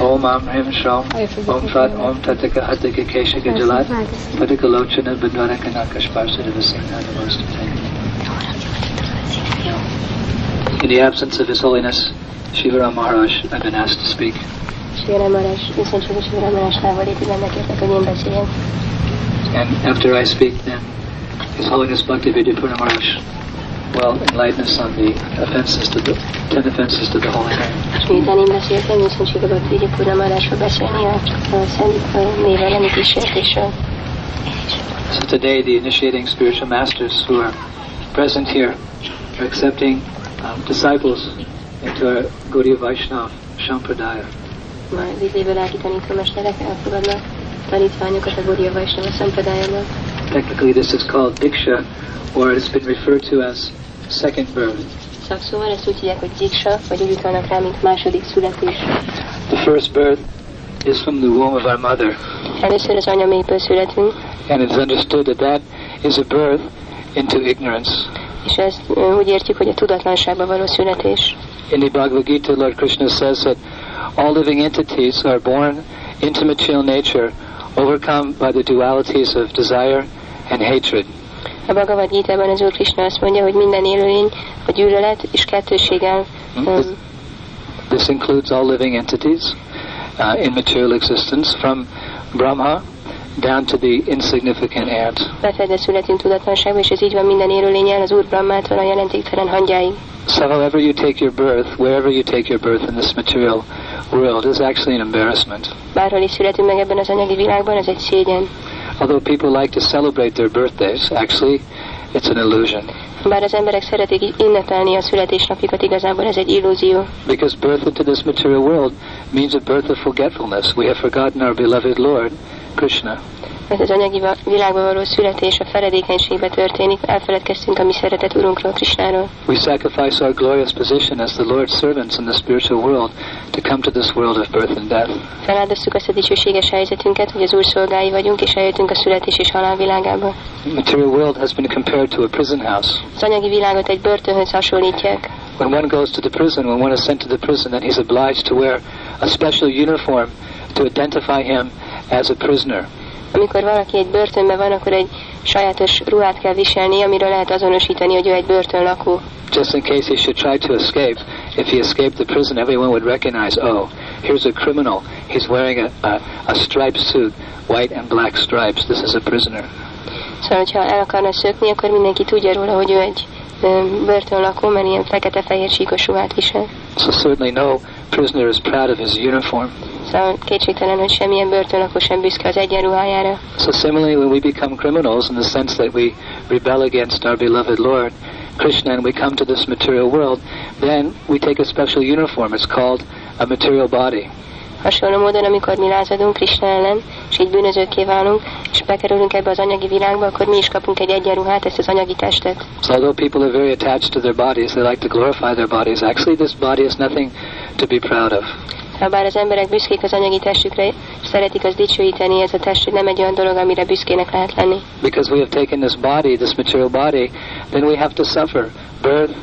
Om Am Shom Om Om Lochana the most In the absence of His Holiness, Shivaram Maharaj, I've been asked to speak. Maharaj, Maharaj, I already And after I speak, then His Holiness Bhaktivedanta Maharaj will enlighten us on the offenses to the ten offenses to the Holy Name. És miután én beszéltem, viszont Shivaram Purna Maharaj fog beszélni a, a szent a név elleni kísértésről. So today, the initiating spiritual masters who are present here are accepting um, disciples into our Gaudiya Vaishnava Sampradaya. Ma vizéből lelki tanítómesterek elfogadnak tanítványokat a Gaudiya Vaishnava Sampradájából. Technically, this is called Diksha, or it's been referred to as second birth. Szakszóval ezt úgy hívják, hogy Diksha, vagy úgy utalnak rá, mint második születés. The first birth is from the womb of our mother, Először az anyaméből születünk, and it's understood that that is a birth into ignorance. és ezt ö, úgy értjük, hogy a tudatlanságba való születés. In the Bhagavad Gita, Lord Krishna says that all living entities are born into material nature, overcome by the dualities of desire and hatred. A Bhagavad Gita-ban az Úr Krishna azt mondja, hogy minden élőlény a gyűlölet és kettőséggel Hmm? um, This, includes all living entities uh, in material existence, from Brahma down to the insignificant ant. lefedve születünk tudatlanságba, és ez így van minden élőlényel, az Úr Brahmától a jelentéktelen hangyáig. So, however you take your birth, wherever you take your birth in this material world, is actually an embarrassment. Bárhol is születünk meg ebben az anyagi világban, ez egy szégyen. Although people like to celebrate their birthdays, actually, it's an illusion. Bár az emberek szeretik ünnepelni a születésnapjukat, igazából ez egy illúzió. Because birth into this material world means a birth of forgetfulness. We have forgotten our beloved Lord, Krishna. Mert az anyagi világba való születés a feledékenységbe történik, elfeledkeztünk a mi szeretett Urunkról, Krisnáról. We sacrifice our glorious position as the Lord's servants in the spiritual world to come to this world of birth and death. Feláldoztuk azt a dicsőséges helyzetünket, hogy az Úr szolgái vagyunk, és eljöttünk a születés és halál világába. The material world has been compared to a prison house. Az anyagi világot egy börtönhöz hasonlítják. When one goes to the prison, when one is sent to the prison, then he's obliged to wear a special uniform to identify him as a prisoner. Amikor valaki egy börtönben van, akkor egy sajátos ruhát kell viselni, amiről lehet azonosítani, hogy ő egy börtönlakó. Just in case he should try to escape, if he escaped the prison, everyone would recognize, oh, here's a criminal. He's wearing a, a, a striped suit, white and black stripes. This is a prisoner. Szóval, hogyha el akarna szökni, akkor mindenki tudja róla, hogy ő egy börtönlakó, mert ilyen fekete-fehér síkos ruhát visel. So certainly no prisoner is proud of his uniform. Szóval kétségtelen, hogy semmilyen börtönlakó sem büszke az egyenruhájára. So similarly, when we become criminals in the sense that we rebel against our beloved Lord, Krishna, and we come to this material world, then we take a special uniform. It's called a material body. Hasonló módon, amikor mi lázadunk Krishna ellen, és így bűnözőkké válunk, és bekerülünk ebbe az anyagi világba, akkor mi is kapunk egy egyenruhát, ezt az anyagi testet. So although people are very attached to their bodies, they like to glorify their bodies. Actually, this body is nothing to be proud of. Ha bár az emberek büszkék az anyagi testükre, és szeretik azt dicsőíteni, ez a test hogy nem egy olyan dolog, amire büszkének lehet lenni. Because we have taken this body, this material body, then we have to suffer birth,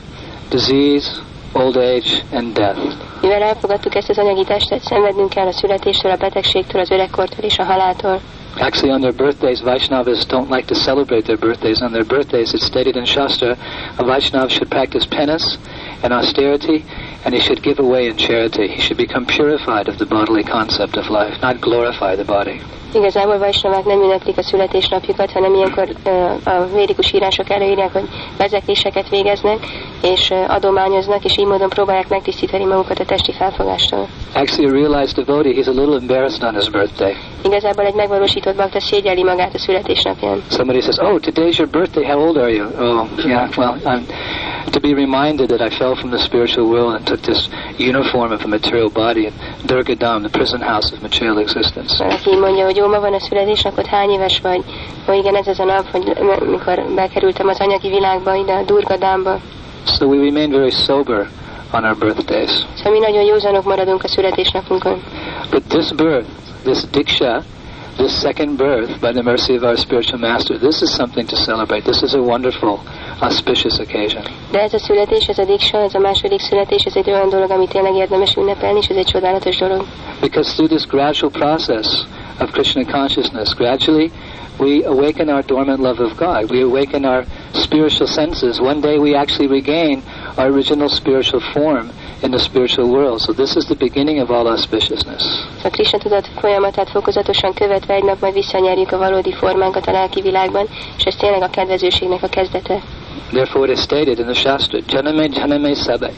disease, old age, and death. Mivel elfogadtuk ezt az anyagi testet, szenvednünk kell a születéstől, a betegségtől, az öregkortól és a haláltól. Actually, on their birthdays, Vaishnavas don't like to celebrate their birthdays. On their birthdays, it's stated in Shastra, a Vaishnava should practice penance and austerity, and he should give away in charity. He should become purified of the bodily concept of life, not glorify the body. Igazából Vajsnavák nem ünneplik a születésnapjukat, hanem ilyenkor a védikus írások előírják, hogy vezetéseket végeznek, és adományoznak, és így módon próbálják megtisztítani magukat a testi felfogástól. Actually, a realized devotee, he's a little embarrassed on his birthday. Igazából egy megvalósított bakta szégyeli magát a születésnapján. Somebody says, "Oh, today's your birthday. How old are you?" Oh, yeah. Well, I'm to be reminded that I fell from the spiritual world and took this uniform of a material body in Durgadam, the prison house of material existence. Valaki így mondja, hogy jó, ma van a születésnapod, hány éves vagy? Ó, igen, ez az a nap, hogy mikor bekerültem az anyagi világba, ide a Durgadámba. So we remain very sober on our birthdays. Szóval mi nagyon józanok maradunk a születésnapunkon. But this birth, this diksha, this second birth by the mercy of our spiritual master, this is something to celebrate. This is a wonderful, auspicious occasion. De ez a születés, ez a diksa, ez a második születés, ez egy olyan dolog, amit tényleg érdemes ünnepelni, és ez egy csodálatos dolog. Because through this gradual process of Krishna consciousness, gradually we awaken our dormant love of God. We awaken our spiritual senses. One day we actually regain our original spiritual form in the spiritual world. So this is the beginning of all auspiciousness. A Krishna tudat folyamatát fokozatosan követve egy nap majd visszanyerjük a valódi formánkat a lelki világban, és ez tényleg a kedvezőségnek a kezdete. Therefore it is stated in the Shastra, Janame Janame Sabe,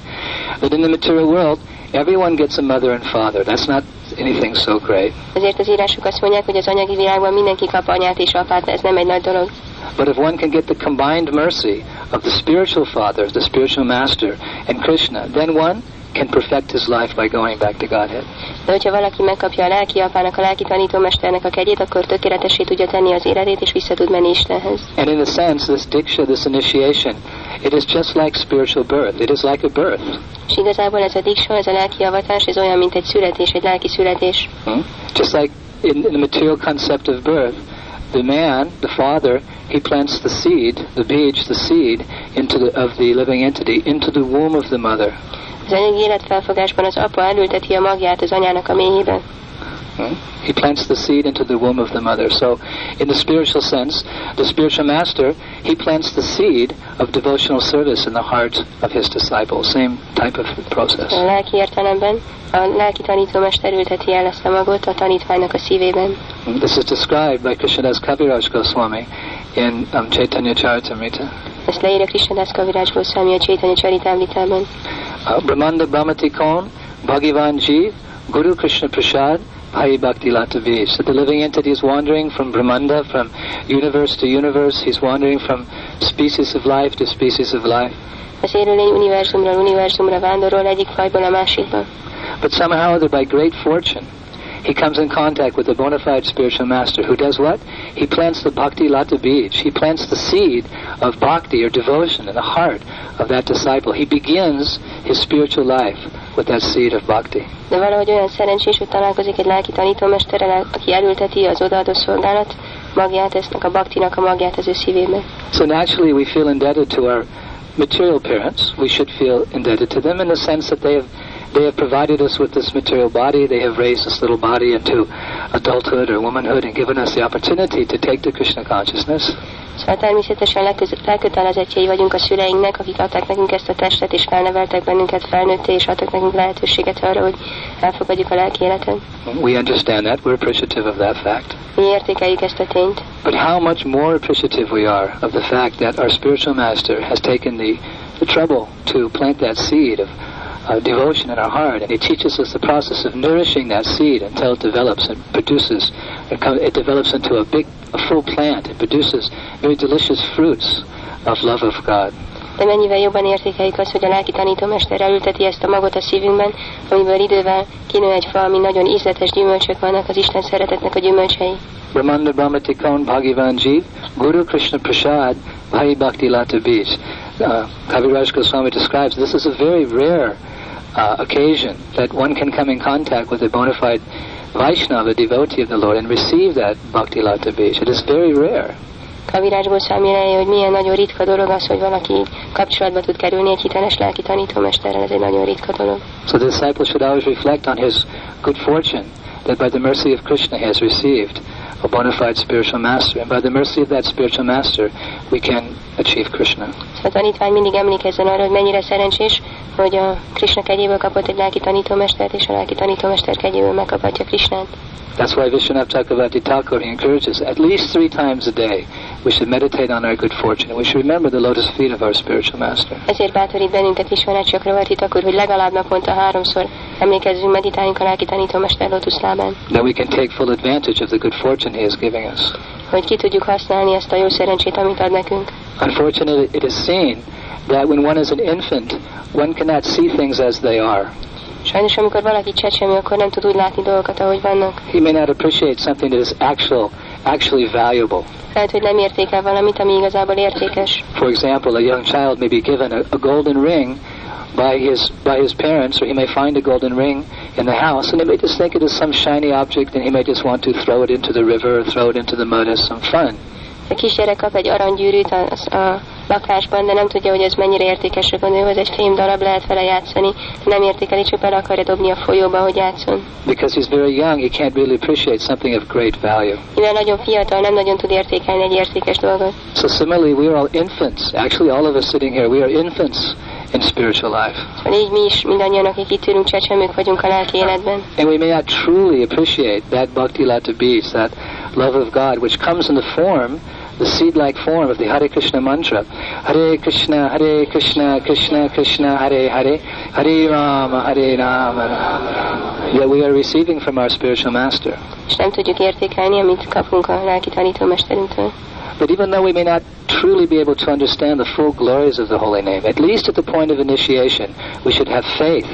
that in the material world everyone gets a mother and father. That's not anything so great. Ezért az írások azt mondják, hogy az anyagi világban mindenki kap anyát és apát, ez nem egy nagy dolog. But if one can get the combined mercy of the spiritual father, the spiritual master, and Krishna, then one can perfect his life by going back to Godhead. De hogyha valaki megkapja a lelki apának, a lelki tanítómesternek a kegyét, akkor tökéletesé tudja tenni az életét, és vissza tud menni Istenhez. And in a sense, this diksha, this initiation, it is just like spiritual birth. It is like a birth. És igazából ez a diksa, ez a lelki avatás, ez olyan, mint egy születés, egy lelki születés. Hmm? Just like in, in the material concept of birth, the man, the father, he plants the seed, the beach, the seed, into the, of the living entity, into the womb of the mother. Az anyagi életfelfogásban az apa elülteti a magját az anyának a mélyébe. Hmm? He plants the seed into the womb of the mother. So, in the spiritual sense, the spiritual master, he plants the seed of devotional service in the heart of his disciple. Same type of process. A lelki értelemben a lelki tanítómester ülteti el ezt a magot a tanítványnak a szívében. This is described by Krishnadas Kaviraj Goswami in um, Chaitanya Charitamrita. Ezt leírja Krishnadas Kaviraj Goswami a Chaitanya Charitamritában. Uh, Brahmanda Brahmati Kon, Bhagyavan Jeev, Guru Krishna Prasad, Bhai Bhakti Lata Veej. So the living entity is wandering from Brahmanda, from universe to universe. He's wandering from species of life to species of life. Az élőlény univerzumról univerzumra vándorol egyik fajból a másikba. But somehow, or other, by great fortune, he comes in contact with a bona fide spiritual master who does what? He plants the bhakti lata bija. He plants the seed of bhakti or devotion in the heart of that disciple. He begins his spiritual life with that seed of bhakti. De valahogy olyan szerencsés, hogy találkozik egy lelki tanítómesterrel, aki elülteti az odaadó szolgálat magját, eznek a a magját az ő szívébe. So naturally, we feel indebted to our material parents. We should feel indebted to them in the sense that they have they have provided us with this material body. They have raised this little body into adulthood or womanhood and given us the opportunity to take to Krishna consciousness. Szóval természetesen felkötelezettjei vagyunk a szüleinknek, akik adták nekünk ezt a testet, és felneveltek bennünket felnőtté, és adtak nekünk lehetőséget arra, hogy elfogadjuk a lelki életet. We understand that. We're appreciative of that fact. Mi értékeljük ezt a tényt. But how much more appreciative we are of the fact that our spiritual master has taken the, the trouble to plant that seed of uh, devotion in our heart, and he teaches us the process of nourishing that seed until it develops and produces, it, develops into a big, a full plant. It produces very delicious fruits of love of God. De mennyivel jobban értékeljük azt, hogy a lelki tanítómester elülteti ezt a magot a szívünkben, amiből idővel kinő egy fa, ami nagyon ízletes gyümölcsök vannak, az Isten szeretetnek a gyümölcsei. Brahmanda Brahmati Kaun Bhagyavan Jeev, Guru Krishna Prasad, Bhai Bhakti Lata Bija. Uh, Kaviraj Goswami describes this is a very rare uh, occasion that one can come in contact with a bona fide Vaishnava, devotee of the Lord, and receive that Bhakti Lata Bija. It is very rare. Goswami leírja, hogy milyen nagyon ritka dolog az, hogy valaki kapcsolatba tud kerülni egy hiteles lelki tanítómesterrel, ez egy nagyon ritka dolog. So the disciple should always reflect on his good fortune that by the mercy of Krishna he has received a bona fide spiritual master, and by the mercy of that spiritual master we can achieve Krishna. Szóval a tanítvány mindig emlékezzen arra, hogy mennyire szerencsés, hogy a Krishna kegyéből kapott egy lelki tanítómestert, és a lelki tanítómester kegyéből megkaphatja Krishnát. That's why Vishwanath Chakravarti Thakur encourages at least three times a day we should meditate on our good fortune. And we should remember the lotus feet of our spiritual master. Ezért bátorít bennünket Visvanát Chakravarti Thakur, hogy legalább naponta háromszor emlékezzünk, meditáljunk a lelki tanítómester lotuszlábán. That we can take full advantage of the good fortune he is giving us. Hogy ki tudjuk használni ezt a jó szerencsét, amit ad nekünk. Unfortunately, it is seen that when one is an infant, one cannot see things as they are. Sajnos, amikor valaki csecsemő, akkor nem tud úgy látni dolgokat, ahogy vannak. He may not appreciate something that is actual, actually valuable. Lehet, hogy nem értékel valamit, ami igazából értékes. For example, a young child may be given a, a golden ring by his by his parents, or he may find a golden ring in the house, and he may just think it is some shiny object, and he may just want to throw it into the river or throw it into the mud as some fun. A kisgyerek kap egy aranygyűrűt a, a lakásban, de nem tudja, hogy ez mennyire értékesre gondolja, hogy ez egy fém darab, lehet vele játszani, nem értékeli, csak bele akarja dobni a folyóba, hogy játszon. Because he's very young, he can't really appreciate something of great value. Mivel nagyon fiatal, nem nagyon tud értékelni egy értékes dolgot. So similarly, we are all infants. Actually, all of us sitting here, we are infants in spiritual life. Így mi is mindannyian, akik itt ülünk, csecsemők vagyunk a lelki életben. And we may not truly appreciate that bhakti lata bija, that love of God, which comes in the form, the seed-like form of the Hare Krishna mantra. Hare Krishna, Hare Krishna, Krishna Krishna, Hare Hare, Hare Rama, Hare Rama. That we are receiving from our spiritual master. És nem tudjuk értékelni, amit kapunk a lelki tanítómesterünktől. But even though we may not truly be able to understand the full glories of the holy name, at least at the point of initiation, we should have faith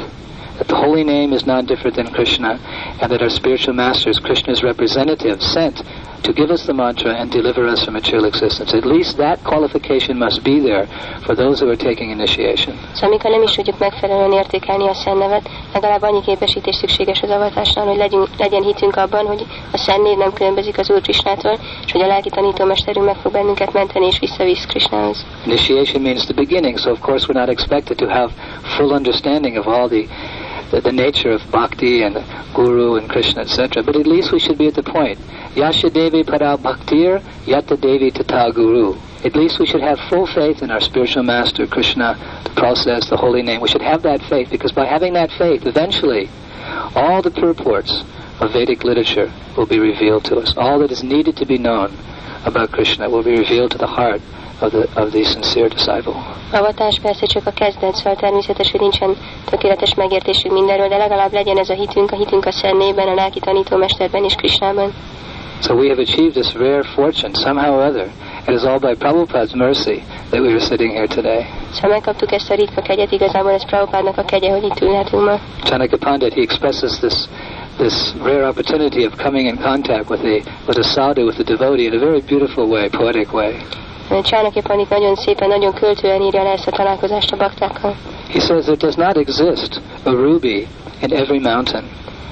that the holy name is not different than Krishna, and that our spiritual master is Krishna's representative sent to give us the mantra and deliver us from material existence. At least that qualification must be there for those who are taking initiation. Szóval amikor nem is tudjuk megfelelően értékelni a szennevet, legalább annyi képesítés szükséges az avatásnál, hogy legyünk, legyen hitünk abban, hogy a szennév nem különbözik az Úr Krisnától, és hogy a lelki tanítómesterünk meg fog bennünket menteni és visszavisz Krisnához. Initiation means the beginning, so of course we're not expected to have full understanding of all the the, the nature of bhakti and guru and Krishna, etc. But at least we should be at the point. Yasya Devi Para Bhaktir, Yata Devi Tata Guru. At least we should have full faith in our spiritual master, Krishna, the process, the holy name. We should have that faith because by having that faith, eventually, all the purports of Vedic literature will be revealed to us. All that is needed to be known about Krishna will be revealed to the heart of the, of the sincere disciple. Persze csak a kezdet, szóval természetes, hogy nincsen tökéletes megértésünk mindenről, de legalább legyen ez a hitünk, a hitünk a Szennében, a lelki tanítómesterben és Krisnában. So we have achieved this rare fortune somehow or other. It is all by Prabhupada's mercy that we are sitting here today. Szóval megkaptuk ezt a ritka kegyet, igazából ez Prabhupádnak a kegye, hogy itt ülhetünk ma. Chanakya Pandit, he expresses this this rare opportunity of coming in contact with the with a sadhu, with a devotee in a very beautiful way, poetic way. Nagyon szépen, nagyon költően írja le ezt a találkozást a baktákkal. He says there does not exist a ruby in every mountain,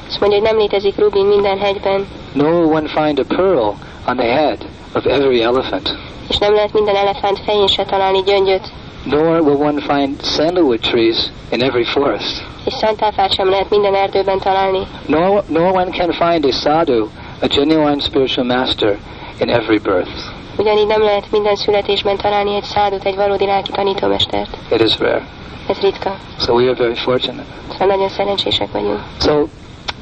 Azt mondja, hogy nem létezik rubin minden hegyben, nor will one find a pearl on the head of every elephant, és nem lehet minden elefánt fején se találni gyöngyöt, nor will one find sandalwood trees in every forest, és sem lehet minden erdőben találni, nor, nor one can find a sadhu, a genuine spiritual master, in every birth. Ugyanígy nem lehet minden születésben találni egy szádut, egy valódi lelki tanítómestert. It is rare. Ez ritka. So we are very fortunate. Szóval nagyon szerencsések vagyunk. So,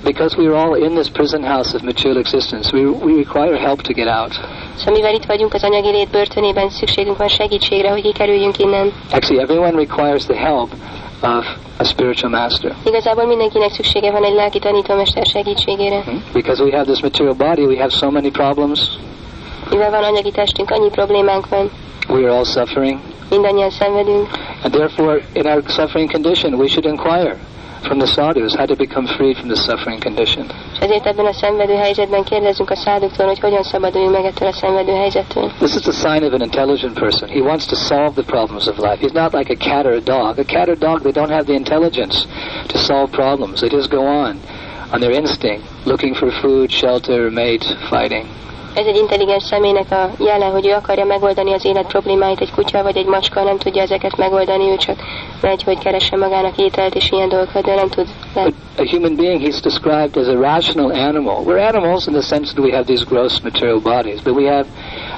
because we are all in this prison house of material existence, we, we require help to get out. Szóval mivel itt vagyunk az anyagi lét börtönében, szükségünk van segítségre, hogy kikerüljünk innen. Actually, everyone requires the help of a spiritual master. Igazából mindenkinek szüksége van egy lelki tanítómester segítségére. Because we have this material body, we have so many problems. Mivel van anyagi testünk, annyi problémánk van, We are all suffering. mindannyian szenvedünk, And therefore, in our suffering condition, we should inquire from the sadhus how to become freed from this suffering condition. és ezért ebben a szenvedő helyzetben kérdezzünk a száduktól, hogy hogyan szabaduljunk meg ettől a szenvedő helyzettől. This is the sign of an intelligent person. He wants to solve the problems of life. He's not like a cat or a dog. A cat or dog, they don't have the intelligence to solve problems. They just go on on their instinct, looking for food, shelter, mate, fighting. Ez egy intelligens személynek a jele, hogy ő akarja megoldani az élet problémáit, egy kutya vagy egy macska nem tudja ezeket megoldani, ő csak megy, hogy keresse magának ételt és ilyen dolgokat, de nem tud le. A human being, he's described as a rational animal. We're animals in the sense that we have these gross material bodies, but we have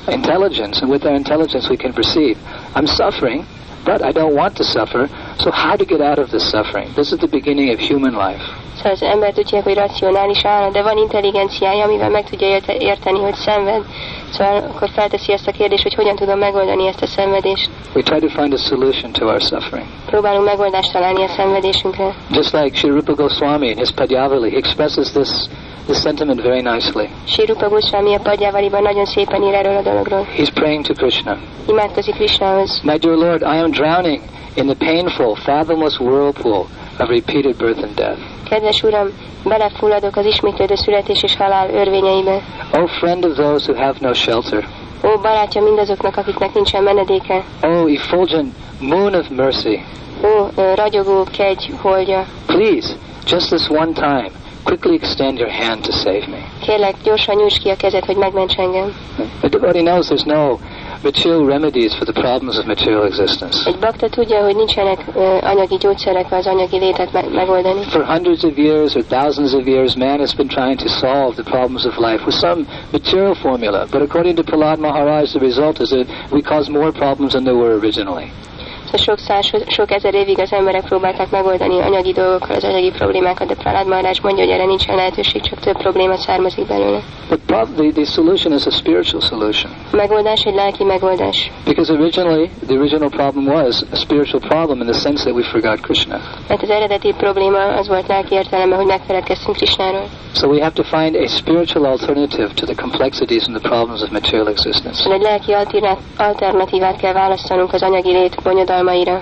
intelligence, and with our intelligence we can perceive. I'm suffering, but I don't want to suffer, so how to get out of this suffering? This is the beginning of human life. Szóval az úgy hívják, hogy racionális állat, de van intelligenciája, amivel meg tudja érte- érteni, hogy szenved, Szóval akkor felteszi ezt a kérdést, hogy hogyan tudom megoldani ezt a szenvedést. We try to find a solution to our suffering. Próbálunk megoldást találni a szenvedésünkre. Just like Sri Rupa Goswami in his Padyavali, he expresses this, this sentiment very nicely. Sirupa Goswami a Padjávaliban nagyon szépen ír erről a dologról. He's praying to Krishna. Imádkozik Krishnához. My dear Lord, I am drowning in the painful, fathomless whirlpool of repeated birth and death. Kedves Uram, belefulladok az ismétlődő születés és halál örvényeibe. O friend of those who have no shelter. Ó, barátja mindazoknak, akiknek nincsen menedéke. O effulgent moon of mercy. Ó, ragyogó kegy holdja. Please, just this one time, quickly extend your hand to save me. Kérlek, gyorsan nyújts ki a kezed, hogy megments engem. The devotee knows there's no material remedies for the problems of material existence. Egy bakta tudja, hogy nincsenek anyagi gyógyszerek az anyagi létet me- megoldani. For hundreds of years or thousands of years, man has been trying to solve the problems of life with some material formula. But according to Prahlad Maharaj, the result is that we cause more problems than there were originally. Szóval sok száz, sok ezer évig az emberek próbálták megoldani anyagi dolgokkal az anyagi problémákat, de Prahlad Maharaj mondja, hogy erre nincsen lehetőség, csak több probléma származik belőle. But the, the solution is a spiritual solution. A megoldás egy lelki megoldás. Because originally, the original problem was a spiritual problem in the sense that we forgot Krishna. Mert az eredeti probléma az volt lelki értelemben, hogy megfeledkeztünk Krisnáról. So we have to find a spiritual alternative to the complexities and the problems of material existence. Szóval egy lelki alternatívát kell választanunk az anyagi lét bonyodalmaira.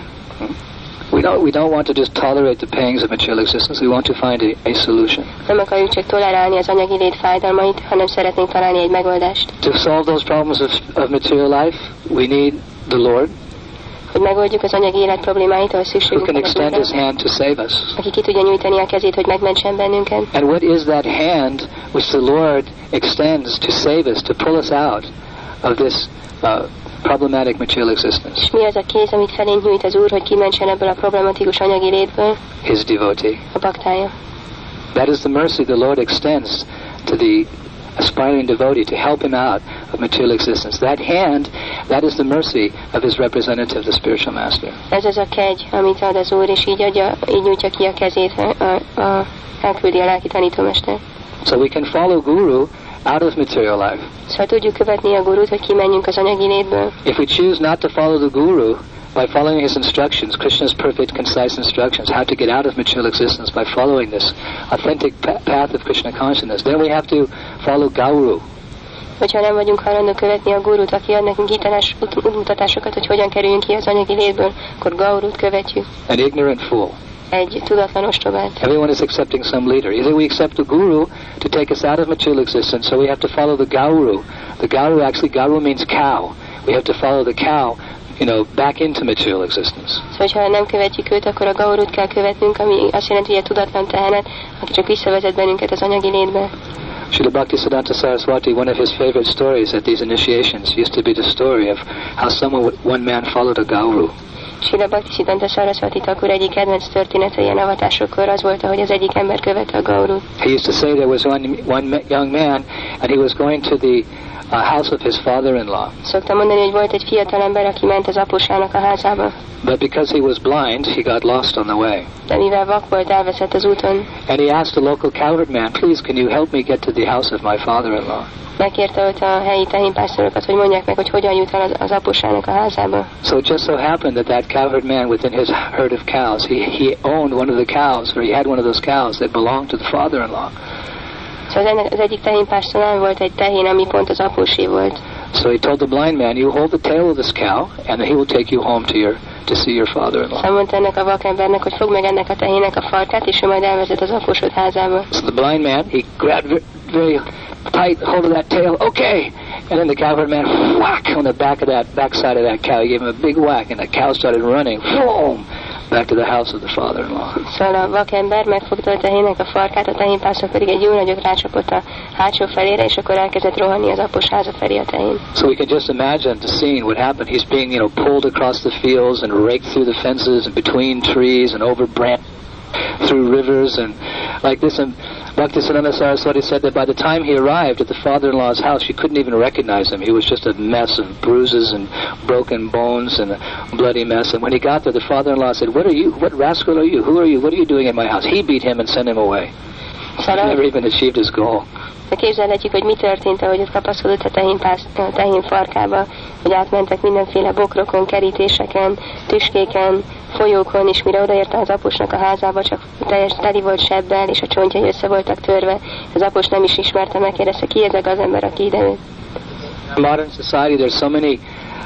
We don't, we don't want to just tolerate the pangs of material existence. We want to find a, a solution. Nem akarjuk csak tolerálni az anyagi lét fájdalmait, hanem szeretnénk találni egy megoldást. To solve those problems of, of material life, we need the Lord Hogy megoldjuk az anyagi élet problémáit, ahol who szükségünk can extend his hand to save us. aki ki tudja nyújtani a kezét, hogy megmentsen bennünket. And what is that hand which the Lord extends to save us, to pull us out of this uh, problematic material existence? Mi az a kéz, amit felénk nyújt az Úr, hogy kimentsen ebből a problematikus anyagi létből? His devotee. A baktája. That is the mercy the Lord extends to the aspiring devotee to help him out of material existence. That hand, that is the mercy of his representative, the spiritual master. Ez az a kegy, amit ad az Úr, és így, adja, így nyújtja ki a kezét, a, a, a, elküldi a lelki tanítómester. So we can follow Guru out of material life. Szóval tudjuk követni a gurút, hogy kimenjünk az anyagi létből. If we choose not to follow the Guru by following his instructions, Krishna's perfect, concise instructions, how to get out of material existence by following this authentic path of Krishna consciousness, then we have to follow Gauru. Hogyha nem vagyunk hajlandók követni a gurút, aki ad nekünk hiteles út- útmutatásokat, hogy hogyan kerüljünk ki az anyagi létből, akkor Gaurút követjük. An ignorant fool. Egy tudatlan ostobát. Everyone is accepting some leader. Either we accept the guru to take us out of material existence, so we have to follow the gauru. The gauru actually, gauru means cow. We have to follow the cow, you know, back into material existence. Szóval, hogyha nem követjük őt, akkor a Gaurút kell követnünk, ami azt jelenti, hogy a tudatlan tehenet, aki csak visszavezet bennünket az anyagi létbe. Srila Bhaktisiddhanta Saraswati, one of his favorite stories at these initiations used to be the story of how someone, one man followed a gauru. Sila Bhaktisiddhanta Saraswati Thakur egyik kedvenc története ilyen avatásokkor az volt, hogy az egyik ember követte a Gaurút. He used to say there was one, one young man, and he was going to the uh, house of his father-in-law. Szoktam mondani, hogy volt egy fiatal ember, aki ment az apusának a házába, But because he was blind, he got lost on the way. de mivel vak volt, elveszett az úton. And he asked the local cowherd man, please, can you help me get to the house of my father-in-law? Megkérte ott a helyi tehénpásztorokat, hogy mondják meg, hogy hogyan jut el az, az apusának a házába. So it just so happened that that cowherd man within his herd of cows, he, he owned one of the cows, or he had one of those cows that belonged to the father-in-law. Szóval az, ennek, az egyik tehénpásztornál volt egy tehén, ami pont az apusé volt. So he told the blind man, you hold the tail of this cow, and he will take you home to your to see your father-in-law. Szóval mondta ennek a vakembernek, hogy fogd meg ennek a tehének a farkát, és ő majd elvezet az apusod házába. So the blind man, he grabbed very tight hold of that tail. Okay. And then the cowherd man whack on the back of that backside of that cow. He gave him a big whack, and the cow started running. Boom! Back to the house of the father-in-law. Szóval a vakember megfogta a tehének a farkát, a tehénpásztor pedig egy jó nagyot rácsapott a hátsó felére, és akkor elkezdett rohanni az apus háza felé a tehén. So we can just imagine the scene, what happened. He's being, you know, pulled across the fields and raked through the fences and between trees and over branches, through rivers and like this. And Bhaktisiddhanta Saraswati said that by the time he arrived at the father-in-law's house, she couldn't even recognize him. He was just a mess of bruises and broken bones and a bloody mess. And when he got there, the father-in-law said, "What are you? What rascal are you? Who are you? What are you doing in my house?" He beat him and sent him away. He never even achieved his goal. Képzelhetjük, hogy mi történt, ahogy ott kapaszkodott a tehén, pász, a tehén farkába, hogy átmentek mindenféle bokrokon, kerítéseken, tüskéken, folyókon, és mire odaérte az aposnak a házába, csak teljes teli volt sebbel, és a csontjai össze voltak törve. Az apos nem is ismerte, megkérdezte, ki ezek az ember, aki ide modern society, there's so many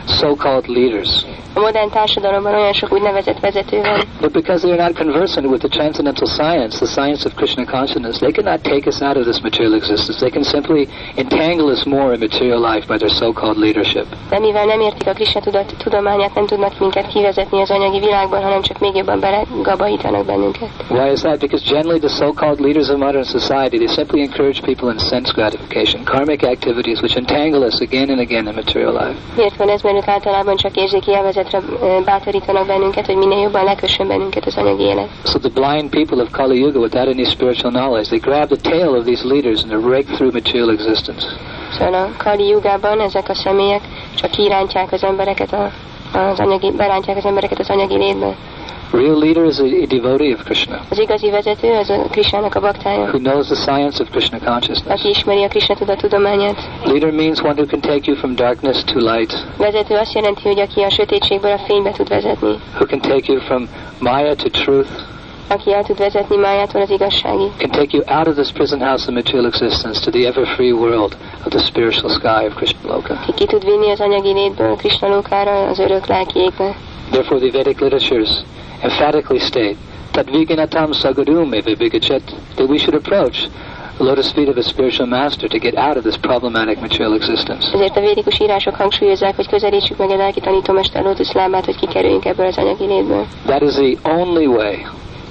so-called leaders. A modern társadalomban olyan sok úgynevezett vezető van, But because they're not conversant with the transcendental science, the science of Krishna consciousness, they cannot take us out of this material existence. They can simply entangle us more in material life by their so-called leadership. de mivel nem értik a Krishna tudat tudományát, nem tudnak minket kivezetni az anyagi világban, hanem csak még jobban belegabajítanak bennünket. Why is that? Because generally the so-called leaders of modern society, they simply encourage people in sense gratification, karmic activities which entangle us again and again in material life. Miért van ez? Mert ők általában csak érzéki élvezetre bátorítanak bennünket, hogy minél jobban lekössön bennünket az anyagi élet. So the blind people of Kali Yuga, without any spiritual knowledge, they grab the tail of these leaders and they rake through material existence. Szóval a Kali Jugában ezek a személyek csak kirántják az embereket a, Uh, az anyagi, berántják az embereket az anyagi létbe. Real leader is a, a devotee of Krishna, Az igazi vezető az a Krishnának a baktája, who knows the science of Krishna consciousness. aki ismeri a Krishna tudat tudományát. Leader means one who can take you from darkness to light, Vezető azt jelenti, hogy aki a sötétségből a fénybe tud vezetni, who can take you from Maya to truth, aki el tud vezetni májától az igazságig, can take you out of this prison house of material existence to the ever-free world of the spiritual sky of Krishna Loka. ki tud vinni az anyagi létből Krishna lókára, az örök lelki égbe. Therefore, the Vedic literatures emphatically state that viganatam sagarum eva vigachet, that we should approach the lotus feet of a spiritual master to get out of this problematic material existence. Ezért a védikus írások hangsúlyozzák, hogy közelítsük meg a lelki tanítómester hogy kikerüljünk ebből az anyagi létből. That is the only way.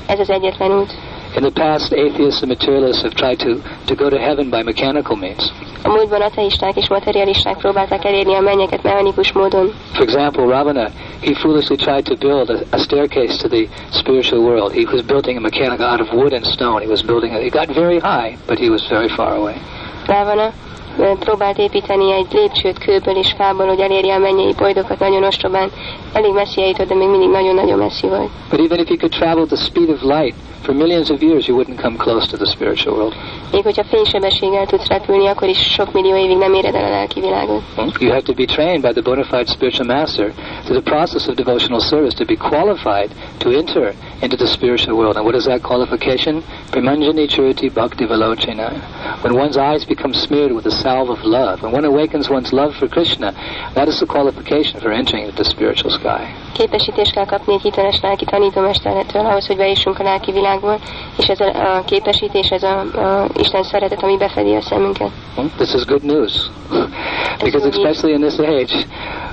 Ez az egyetlen út. In the past, atheists and materialists have tried to, to go to heaven by mechanical means. A múltban ateisták és materialisták próbálták elérni a mennyeket mechanikus módon. For example, Ravana, he foolishly tried to build a, a staircase to the spiritual world. He was building a mechanical out of wood and stone. He was building it. He got very high, but he was very far away. Rávana ö, próbált építeni egy lépcsőt kőből és fából, hogy elérje a mennyei boldokat nagyon ostobán. Elég messzi eljutott, de még mindig nagyon-nagyon messzi volt. But even if you could travel at the speed of light for millions of years, you wouldn't come close to the spiritual world. Még hogyha fénysebességgel tudsz repülni, akkor is sok millió évig nem éred el a lelki világot. You have to be trained by the bona fide spiritual master through the process of devotional service to be qualified to enter into the spiritual world. And what is that qualification? Premanjani Churiti Bhakti Velochena. When one's eyes become smeared with the salve of love, when one awakens one's love for Krishna, that is the qualification for entering into the spiritual sky. Képesítést kell kapni egy hiteles lelki tanítómestertől ahhoz, hogy bejussunk a lelki világból, és ez a, a képesítés, ez a, a Isten szeretet, ami befedi a szemünket. Hmm? This is good news. because especially in this age,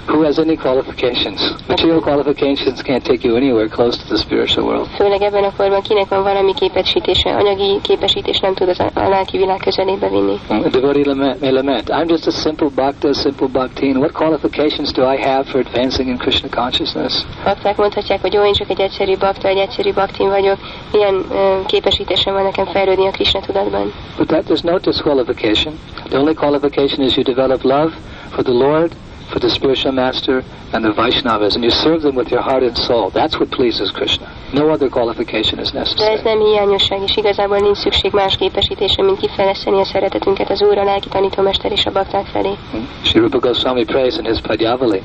who has any qualifications? Material qualifications can't take you anywhere close to the spiritual world. Főleg ebben a korban kinek van valami képesítése, anyagi képesítés nem tud az a, lelki világ közelébe vinni. Mm, a devotee may lament, I'm just a simple bhakta, a simple bhaktin. What qualifications do I have for advancing in Krishna consciousness? Bakták mondhatják, hogy jó, én csak egy egyszerű bakta, egy egyszerű baktin vagyok, milyen képesítésem van nekem fejlődni a Krishna tudatban. But that there's no disqualification. The only qualification is you develop love for the Lord, for the spiritual master, and the Vaishnavas, and you serve them with your heart and soul. That's what pleases Krishna. No other qualification is De ez necessary. nem hiányosság, és igazából nincs szükség más képesítésre, mint kifejleszteni a szeretetünket az Úr, a lelki tanítómester és a bakták felé. Hmm? Sri Rupa Goswami prays in his Padyavali.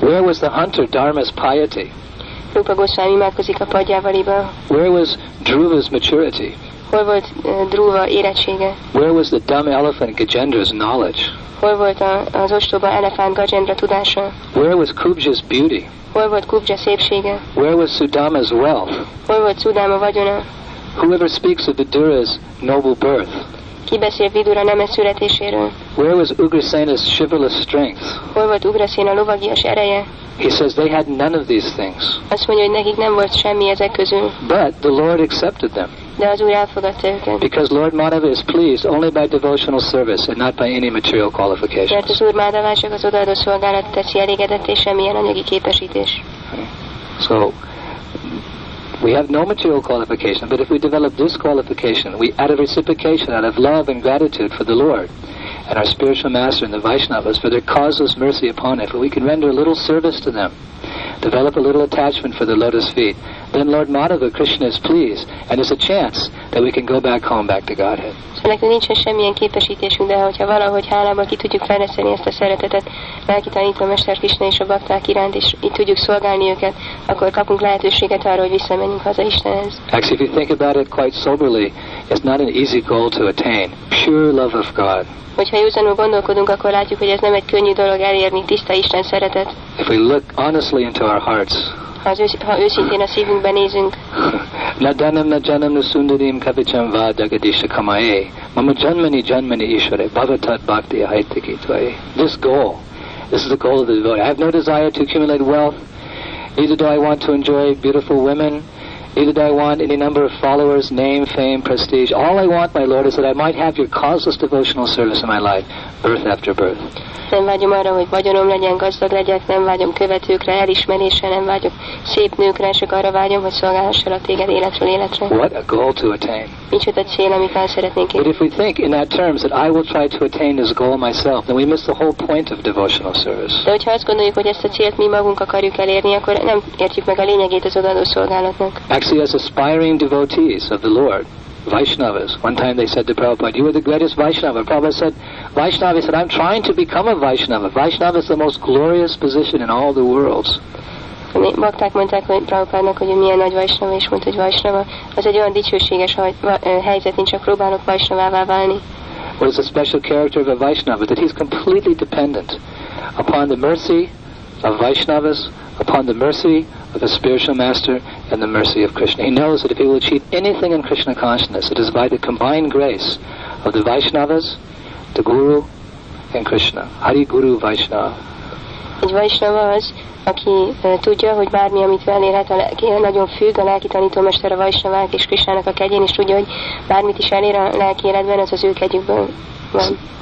Where was the hunter Dharma's piety? Rupa Goswami imádkozik a padjávaliba. Where was Dhruva's maturity? Hol volt uh, Drúva érettsége? Where was the dumb elephant Gajendra's knowledge? Hol volt a, az ostoba elefánt Gajendra tudása? Where was Kubja's beauty? Hol volt Kubja szépsége? Where was Sudama's wealth? Hol volt Szudáma vagyona? Whoever speaks of Vidura's noble birth? Ki beszél Vidura nemes születéséről? Where was Ugrasena's chivalrous strength? Hol volt Ugraszén a lovagias ereje? He says they had none of these things, Azt mondja, hogy nekik nem volt semmi ezek közül, but the Lord accepted them de az Úr elfogadta őket. because Lord Madhava is pleased only by devotional service and not by any material Mert az qualifications. Úr Mádavá csak az odaadó szolgálat teszi elégedett, és semmilyen anyagi képesítés. So we have no material qualification, but if we develop this qualification, we out of reciprocation, out of love and gratitude for the Lord and our spiritual master and the Vaishnavas for their causeless mercy upon us, if we can render a little service to them, develop a little attachment for the lotus feet, then Lord Madhava, Krishna is pleased, and there's a chance that we can go back home, back to Godhead. Nekünk nincsen semmilyen képesítésünk, de hogyha valahogy hálával ki tudjuk fejleszteni ezt a szeretetet lelki tanítómester Krishna és a bakták iránt, és így tudjuk szolgálni őket, akkor kapunk lehetőséget arra, hogy visszamenjünk haza Istenhez. Actually, if you think about it quite soberly, it's not an easy goal to attain. Pure love of God. Hogyha józanul gondolkodunk, akkor látjuk, hogy ez nem egy könnyű dolog elérni, tiszta Isten szeretet. If we look honestly into our hearts, This goal, this is the goal of the devotee. I have no desire to accumulate wealth. Neither do I want to enjoy beautiful women. Neither do I want any number of followers, name, fame, prestige. All I want, my Lord, is that I might have your causeless devotional service in my life, birth after birth. Nem vágyom arra, hogy vagyonom legyen, gazdag legyek, nem vágyom követőkre, elismerésre, nem vágyok szép nőkre, csak arra vágyom, hogy szolgálhassalak téged életről életre. What a goal to attain. Micsoda cél, amit el szeretnénk But érni. if we think in that terms that I will try to attain this goal myself, then we miss the whole point of devotional service. De hogyha azt gondoljuk, hogy ezt a célt mi magunk akarjuk elérni, akkor nem értjük meg a lényegét az odaadó szolgálatnak. Actually, as aspiring devotees of the Lord, Vaishnavas, one time they said to Prabhupada, You are the greatest Vaishnava. Prabhupada said, Vaishnava, said, I'm trying to become a Vaishnava. Vaishnava is the most glorious position in all the worlds. Bakták mondták hogy Prabhupádnak, hogy milyen nagy vajsnava, és mondta, hogy vajsnava, az egy olyan dicsőséges haj- va- ö, helyzet, én csak próbálok vajsnavává válni. What is the special character of a Vaishnava? That he's completely dependent upon the mercy of Vaishnavas, upon the mercy of a spiritual master, and the mercy of Krishna. He knows that if he will achieve anything in Krishna consciousness, it is by the combined grace of the Vaishnavas, the Guru, and Krishna. Hari Guru Vaishnava. Egy vajsnava az, aki ö, tudja, hogy bármi, amit elérhet, a lelki, nagyon függ a lelki tanítómester a vajsnavák és Krisnának a kegyén, és tudja, hogy bármit is elér a lelki életben, az az ő kegyükből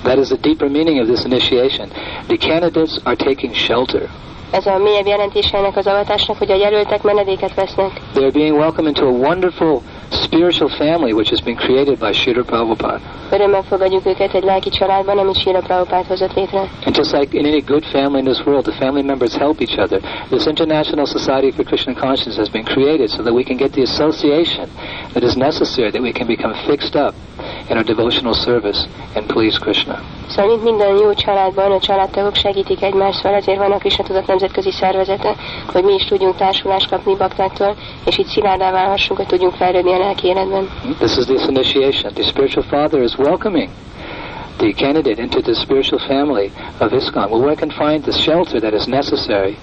That is the deeper meaning of this initiation. The candidates are taking shelter. Ez a mélyebb jelentése ennek az avatásnak, hogy a jelöltek menedéket vesznek. They are being welcomed into a wonderful spiritual family which has been created by Srila Prabhupada. Örömmel fogadjuk őket egy lelki családban, amit Sila Prabhupád hozott létre. And just like in any good family in this world, the family members help each other. This International Society for Krishna Consciousness has been created so that we can get the association that is necessary, that we can become fixed up in our devotional service and please Krishna. Szóval, mint minden jó családban, a családtagok segítik egymást, szóval ezért van a Krishna Tudat Nemzetközi Szervezete, hogy mi is tudjunk társulást kapni baktáktól, és így szilárdá válhassunk, hogy tudjunk fejlődni a lelki életben. This is this initiation. The spiritual father is welcoming the candidate into the spiritual family of ISKCON, where one can find the shelter that is necessary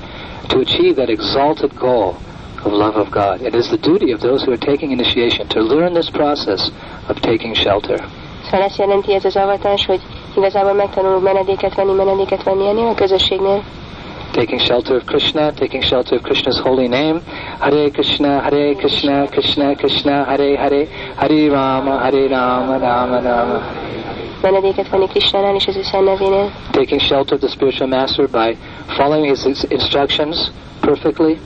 to achieve that exalted goal of love of God. It is the duty of those who are taking initiation to learn this process of taking shelter. Szóval ezt jelenti ez az avatás, hogy igazából megtanulunk menedéket venni, menedéket venni ennél a közösségnél. Taking shelter of Krishna, taking shelter of Krishna's holy name. Hare Krishna, Hare Krishna, Krishna Krishna, Hare Hare, Hare Rama, Hare Rama, Rama Rama. Menedéket venni Krishnánál és az ő nevénél. taking shelter of the spiritual master by following his instructions perfectly,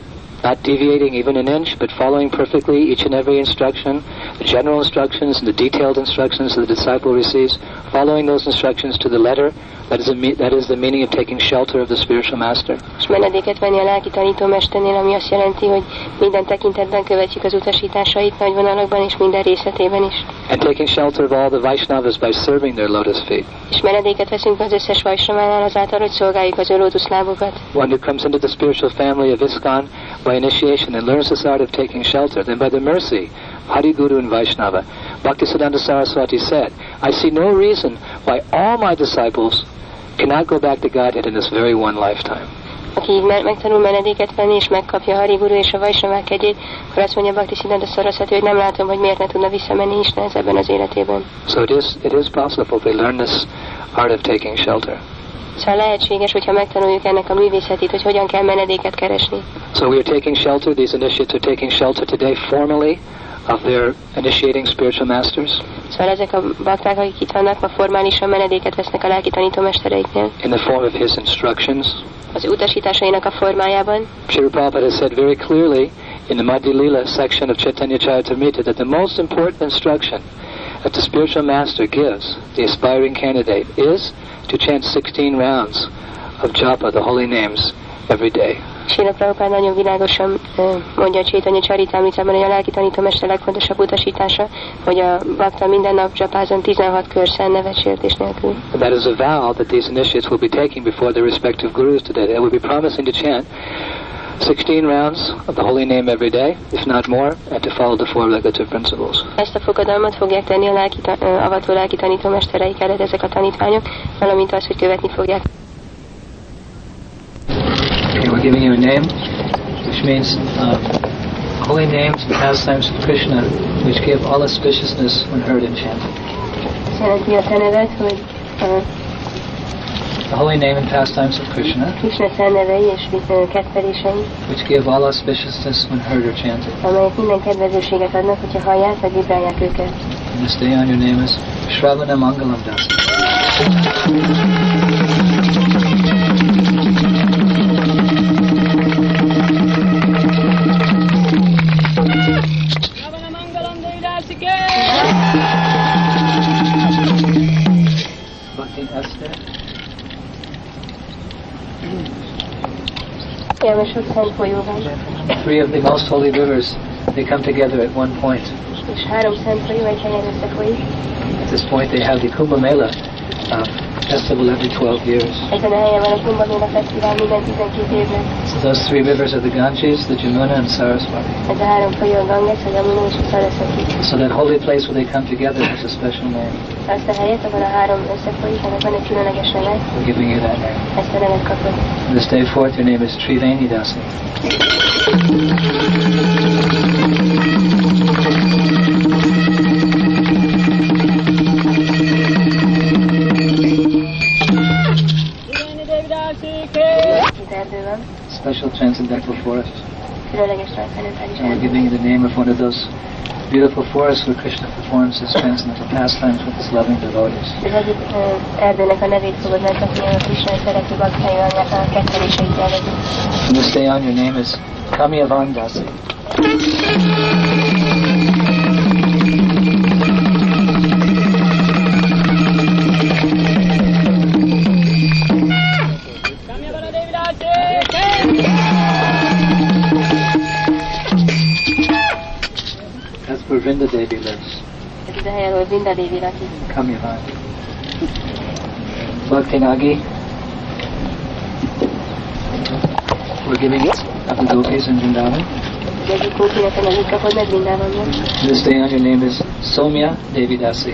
not deviating even an inch, but following perfectly each and every instruction, the general instructions and the detailed instructions that the disciple receives, following those instructions to the letter. That is, a me- that is the meaning of taking shelter of the spiritual master. És menedéket venni a lelki tanítómesternél, ami azt jelenti, hogy minden tekintetben követjük az utasításait nagy vonalakban és minden részletében is. And taking shelter of all the Vaishnavas by serving their lotus feet. És menedéket veszünk az összes vajsnavánál azáltal, hogy szolgáljuk az ő lótuszlábokat. One who comes into the spiritual family of ISKCON by initiation and learns this art of taking shelter, then by the mercy, Hari Guru and Vaishnava, Bhaktisiddhanta Saraswati said, I see no reason why all my disciples cannot go back to Godhead in this very one lifetime. Aki így megtanul menedéket venni, és megkapja a Hari Guru és a Vajsnavák kegyét, akkor azt mondja Bhakti Siddhanta Saraswati, hogy nem látom, hogy miért ne tudna visszamenni Istenhez ebben az életében. So it is, it is possible to learn this art of taking shelter. Szóval lehetséges, hogyha megtanuljuk ennek a művészetét, hogy hogyan kell menedéket keresni. So we are taking shelter, these initiates are taking shelter today formally of their initiating spiritual masters Szóval ezek a bakták, akik itt vannak, ma formálisan menedéket vesznek a lelki tanítómestereiknél. in the form of his instructions. Az utasításainak a formájában. Srila Prabhupada has said very clearly in the Madhya section of Chaitanya Charitamrita that the most important instruction that the spiritual master gives the aspiring candidate is to chant 16 rounds of japa, the holy names, every day. Sila Prabhupád nagyon világosan mondja a Csétanya Csaritámicában, hogy a lelki tanítómester legfontosabb utasítása, hogy a bakta minden nap csapázon 16 kör nevet sértés nélkül. That is a vow that these initiates will be taking before their respective gurus today. They will be promising to chant 16 rounds of the holy name every day, if not more, and to follow the four regulative principles. Ezt a fogadalmat fogják tenni a lelki, avató lelki tanítómestereik előtt ezek a tanítványok, valamint az, hogy követni fogják Okay, we're giving you a name, which means uh, holy names and pastimes of Krishna, which give all auspiciousness when heard and chanted. The holy name and pastimes of Krishna, Krishna szelnevei és kedvelései, which give all auspiciousness when heard or chanted. amelyek minden kedvezőséget adnak, hogyha hallják vagy vibrálják őket. And this day on your name is Shravana Mangalam Dasi. Three of the most holy rivers, they come together at one point. At this point they have the Kumbh Mela uh, festival every 12 years. So those three rivers are the Ganges, the Jamuna and Saraswati. So that holy place where they come together has a special name. We're giving you that name. This day forth your name is Triveni Dasi. Special transcendental forest. And we're giving you the name of one of those beautiful forests where Krishna performs his transcendental pastimes with his loving devotees. From this day on, your name is Where Vrinda Devi lives. Come here, Bhakti. Nagi. We're giving it of the gopis in Vrindavan. This day on your name is Somya Devi Dasi.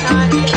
Johnny.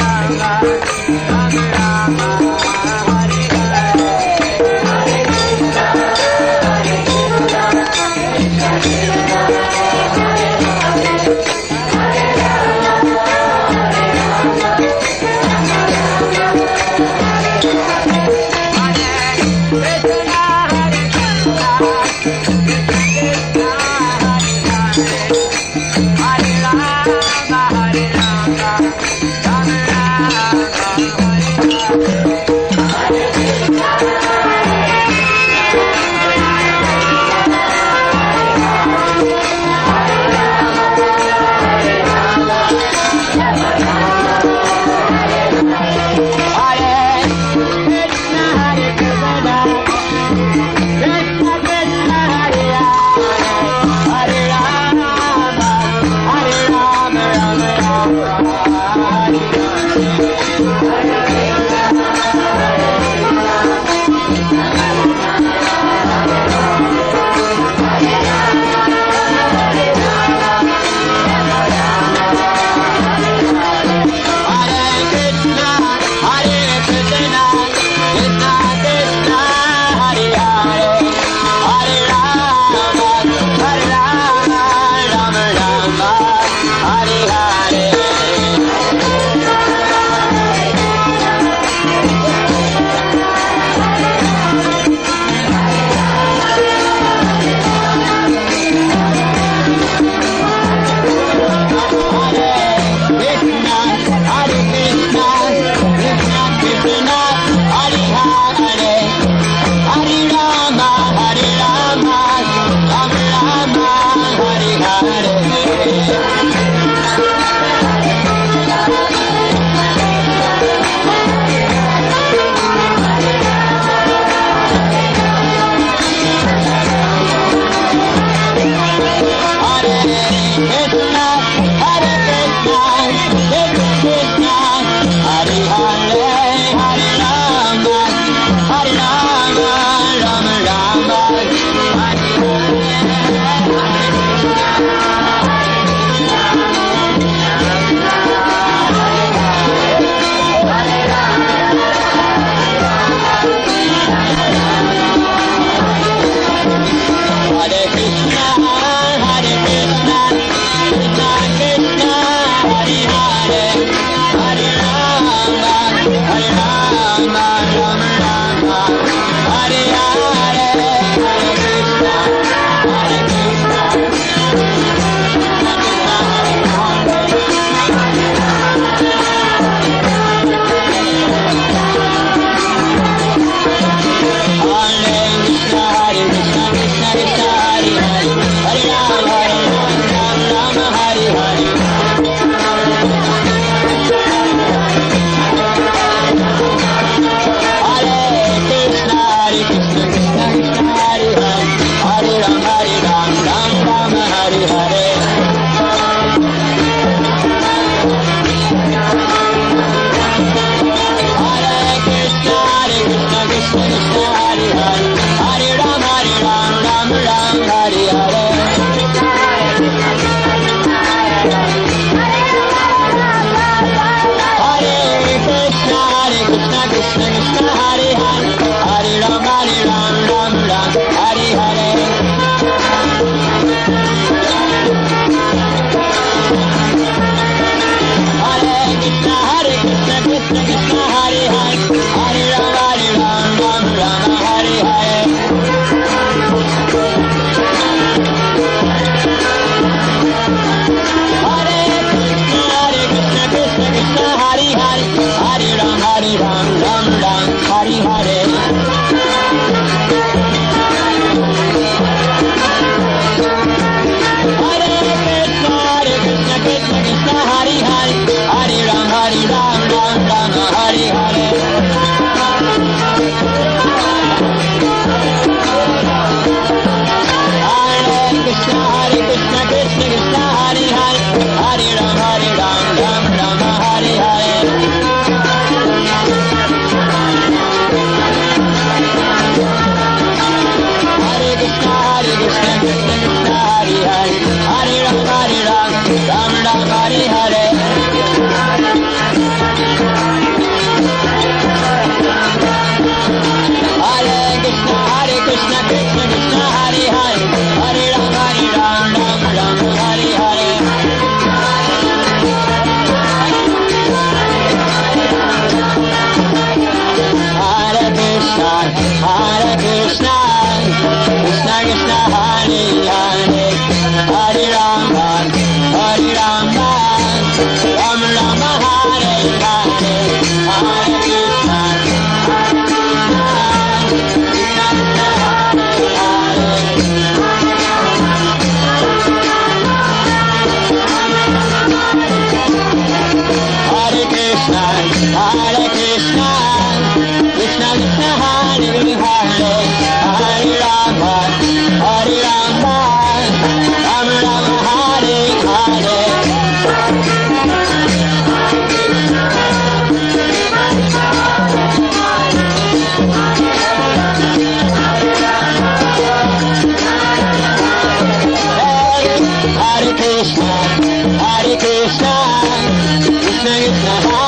Krishna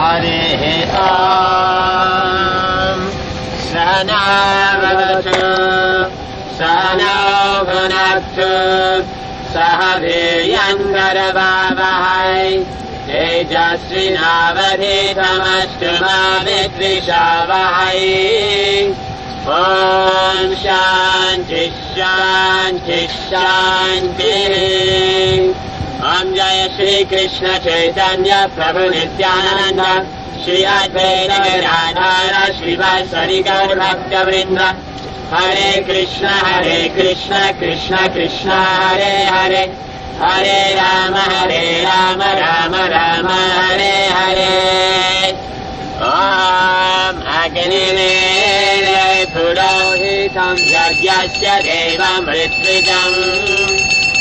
हरे हे ओ साव सनाघनार्थ सह हेयङ्गरवा तेजस्विनावधितमस्तु मा विद्विषावहै ॐ शान्ति शान्ति शान्तिः। ॐ जय श्रीकृष्ण चैतन्य प्रभु नित्यानन्द श्री अधैर राधार शिवा हरे कृष्ण हरे कृष्ण कृष्ण कृष्ण हरे हरे। हरे राम हरे राम राम राम हरे हरे। ॐ अग्निमे पुरोहितं यज्ञस्य देवमृत्विजम्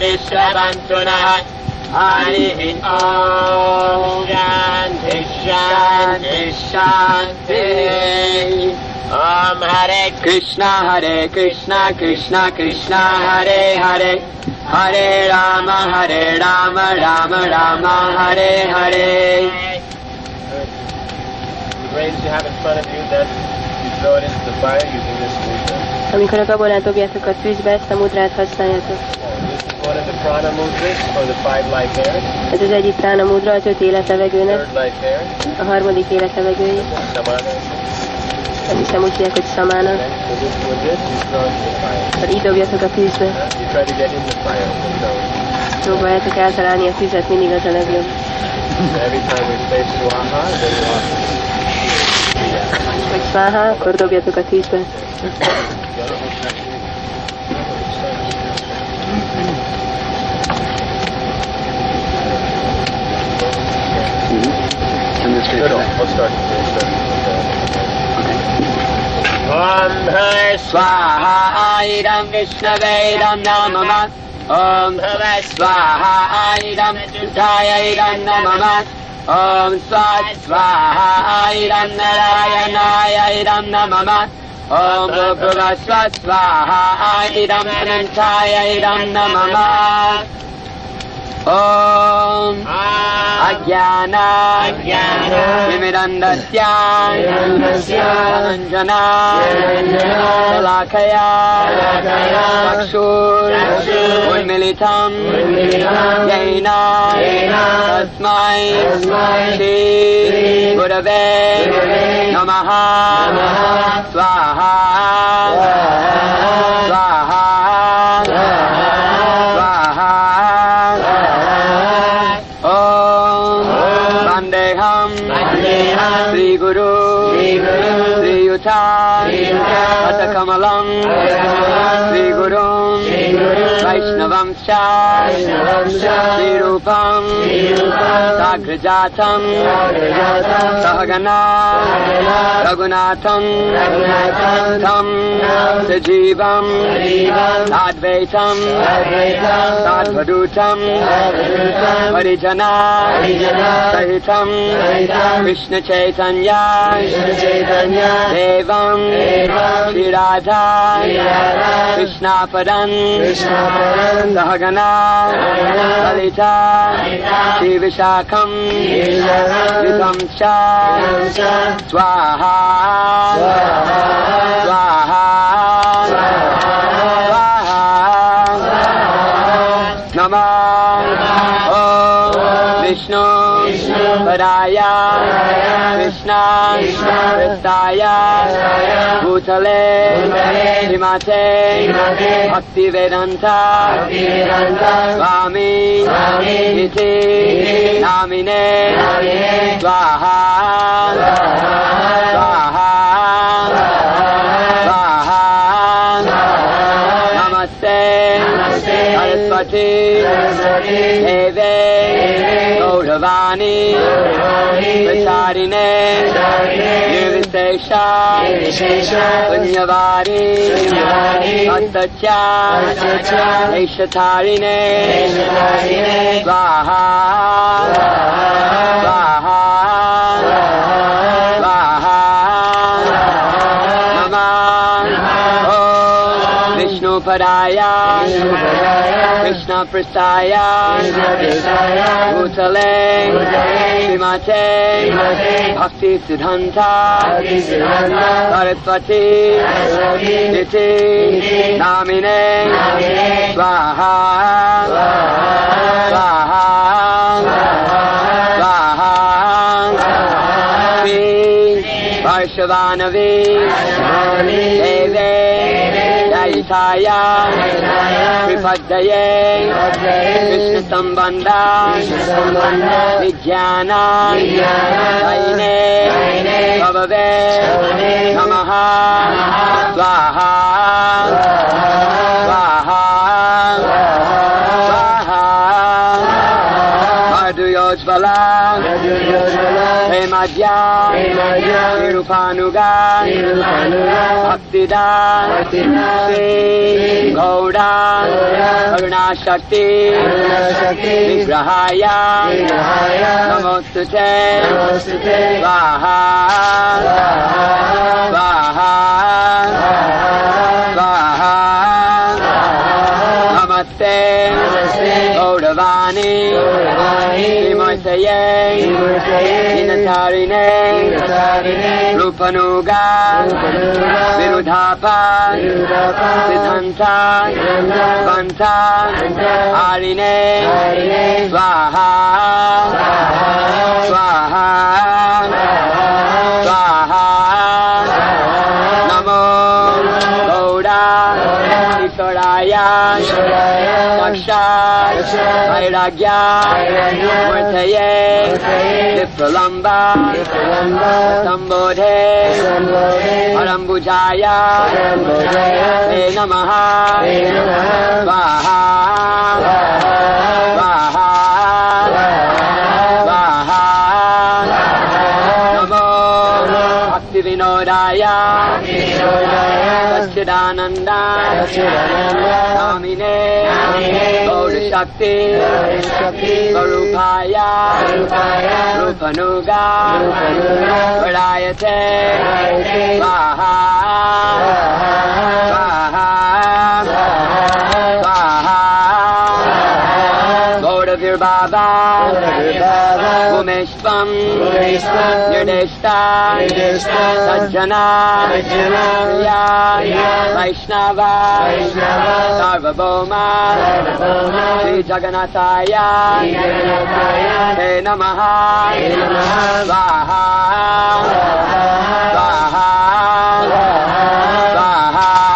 Vishravantuna Hari Om Shanti Shanti Shanti Om Hare Krishna Hare Krishna Krishna Krishna Hare Hare. Hare Hare Rama Rama Rama Hare Hare. The grains you have in front of you, that you throw it into the fire using this mudra. Amikor a gabonát dobjátok a tűzbe, ezt a mudrát használjátok. This is one of the prana mudras for the five life airs. Ez az egyik prána mudra az öt életlevegőnek, Third life air, a harmadik életlevegői. samana. Nem hiszem úgy hívják, hogy szamána. Okay, so this with this, you throw it into the fire. Hát így dobjatok a tűzbe. You try to get in the fire. So Próbáljátok eltalálni a tüzet, mindig az a legjobb. every time we say swaha, then we walk. Vagy sváha, akkor dobjatok a tűzbe. Om Swaha Idam Vishnave Idam Namamat. Om Hare Swaha Idam Sudhaya Idam Namamat. Om Swat Swaha Idam Narayanaya Idam Namamat. Om Bhagava Swat Swaha Idam Anantaya Idam Namamat. Om मम ॐ अज्ञाना विमिरन्दस्याञ्जना शलाखया चक्षुर्मिलितम् येन तस्मै श्री गुरवे नमः स्वाहा स्वाहा मलम् श्रीगुरुम्। वैष्णवं च। श्रीरूपम्। साघ्रजातम् सहगना रघुनाथम् तम् सजीवम् साद्वैतम् साध्वदूतम् परिजना सहितम् कृष्णचैतन्या देवम् श्रीराधा कृष्णापदम् सहगना ललिता श्रीविशाखं युतं च स्वाहा। स्वाहा। स्वाहा। नमः। ॐ विष्णु। पराय कृष्णा कृष्णाय भूतले हिमाचे भक्तिवेदन्ता स्वामी इति नामिने स्वाहा स्वाहा स्वाहा नमस्ते सरस्वती देवे गौरवाणी प्रचारिणे निर्विशेषा पुण्यवारी ऐशधारिणे स्वाहा स्वाहा स्वाहा Vishnupadaya Krishna Prasaya Bhutale Srimate, Bhakti Siddhanta Saraswati Niti Namine Swaha Swaha. Swaha Varshavanavi Deve विपद्यये कृष्णसम्बन्धा विज्ञाना दैने भववे नमः स्वाहा स्वाहा स्वाहा मधुयोज्वला निरुपानुगा भक्तिदा श्री गौडा करुणाशक्ति विग्रहाय नमोऽस्तु च स्वाहा स्वाहा स्वाहा नमस्ते गौरवाणी विमर्शये दिनचारिणे रूपनुगा विरुधापा सिद्धान्ता पन्था आरिणे स्वाहा स्वाहा स्वाहा नमो गौडा ईश्वराय साक्षात् वैराग्या मूर्तये विप्रलम्बा सम्बोधे परम्बुजाय ते नमः स्वाहा स्वाहा स्वाहा नमो भक्तिविनोद Virodaya Satchidananda शक्ति स्वरूपाया रूपनुगा बढ़ाय से स्वाहा स्वाहा स्वाहा Baba Umeshvam Nirdeshta Sajjana Priya Vaishnava. Sarvabhauma Sri Jagannathaya Te Namaha. Swaha. Swaha. Swaha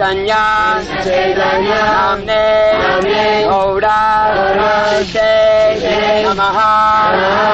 ्यावडा शे महा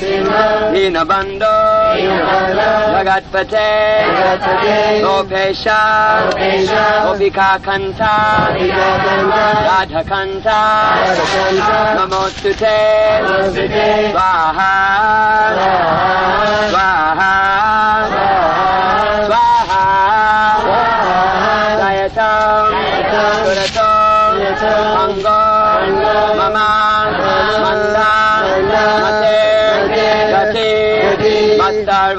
Sindhu Dinabandhu Jagatpate Gopesha Gopika Kanta Radha Kanta Namostute Swaha Swaha Swaha मङ्गो ममा मन्दते रति मन्दरमोचो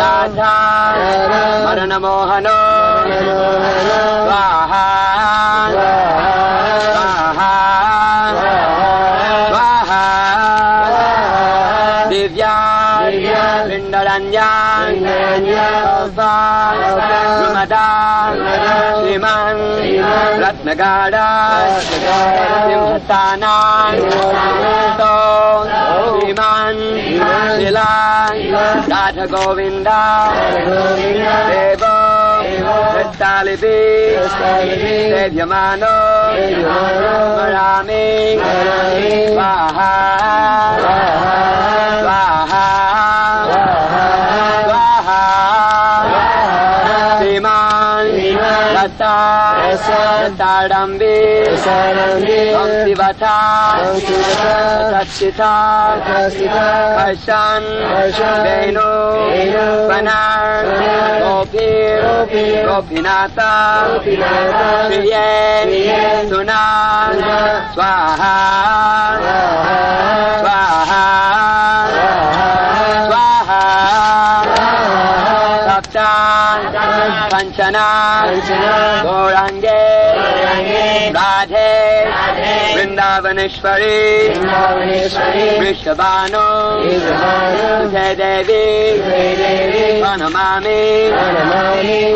राधा हरणमोहनो स्वाहा Simhatanan Stone Shriman Shilan Radha Govinda Devo Dalibi Sevyamano Marami Swaha Swaha डम्बीवथा रक्षिता अशु स्वना कोऽपि कोऽपिनाता श्रिये सुनान् स्वाहा स्वाहा स्वाहा सप्तान् वञ्चना घोराण्डे Radhe Vrindavaneshwari Vrishabhanu Sute Devi Pranamami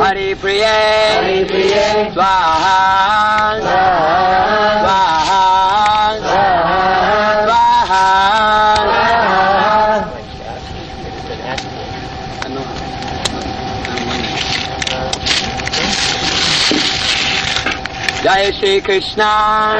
Hari Priye Jai Shri Krishna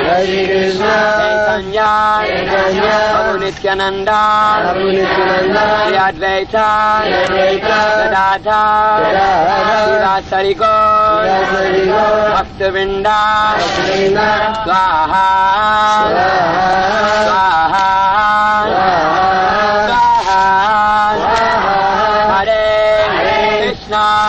Jai Shri Krishna Chaitanya Chaitanya Prabhu Nityananda Prabhu Nityananda Shri Advaita Shri Advaita Gadadhar Gadadhar Srivasari Gaur Srivasari Gaur Bhaktavinda Bhaktavinda Swaha Swaha Swaha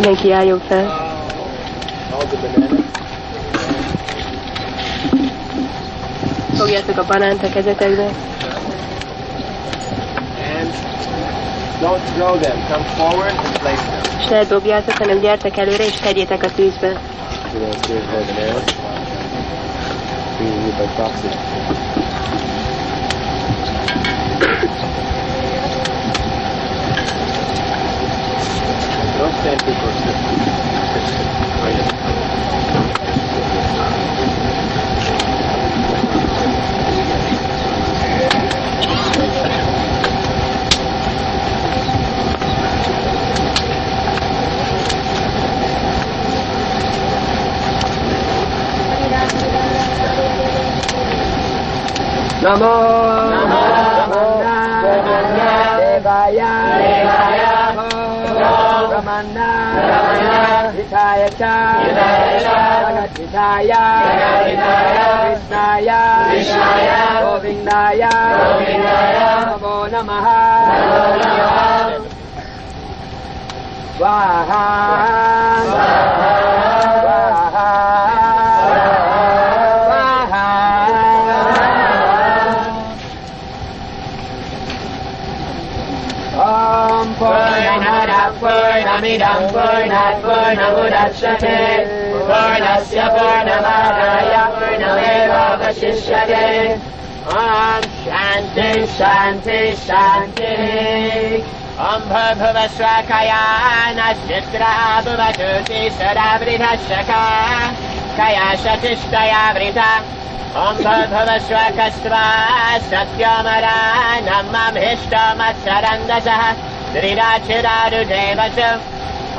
Mindenki álljon fel. Fogjátok a banánt a kezetekbe. Don't throw them. Come forward and place them. És ne dobjátok, hanem gyertek előre és tegyétek a tűzbe. You want Don't stand too close to Oh, yeah. Namo Ramana Hitaya Cha Jagatitaya Krishnaya Govindaya Namo पूर्णात्पूर्णमुदक्षते पूर्णस्य पूर्णमादाय पूर्णमेवावशिष्यते। ॐ शान्ति शान्ति शान्तिः। ओम्भ भव न चित्र ज्योतिशरा सदा वृधशका कया शचिष्टया वृथा ओम्भ भव श्व सत्यमरा नेष्टमत्सरन्दजः त्रिराचिरारुदेव च।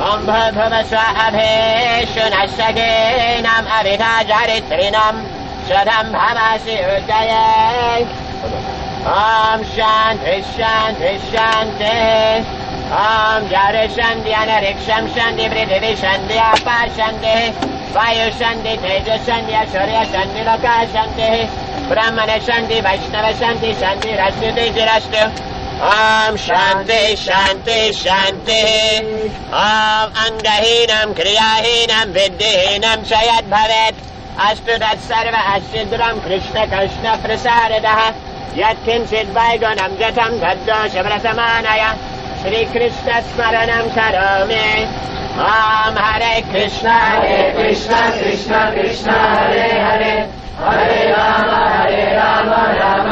अम्भभवस्व अभेषु न सगेनाम् अभिधा चरित्रिणम् जीणाम् भवसि उदय। ॐ शान्ति शान्ति सन्धे ॐ ज सन्ध्यानरिक्षं सन्ति वृधिरिषन्ध्यापा सन्दे वायु सन्ति धेज सन्ध्य सूर्य सन्ति लोका सन्ति ब्रह्मण सन्ति वैष्णव सन्ति सन्ति रसु ॐ शान्ति शान्ति शान्तिः। ॐ अङ्गहीनं क्रियाहीनं विद्विहीनं च यद्भवेत्। अस्तु तत्सर्व सर्वः चदुरं कृष्ण कृष्ण प्रसारदः। यत्किञ्चित् वैगुणम् गतं भद्वो श्रीकृष्णस्मरणम् करोमि। ॐ हरे कृष्ण। हरे कृष्ण कृष्ण कृष्ण हरे हरे। हरे राम हरे राम राम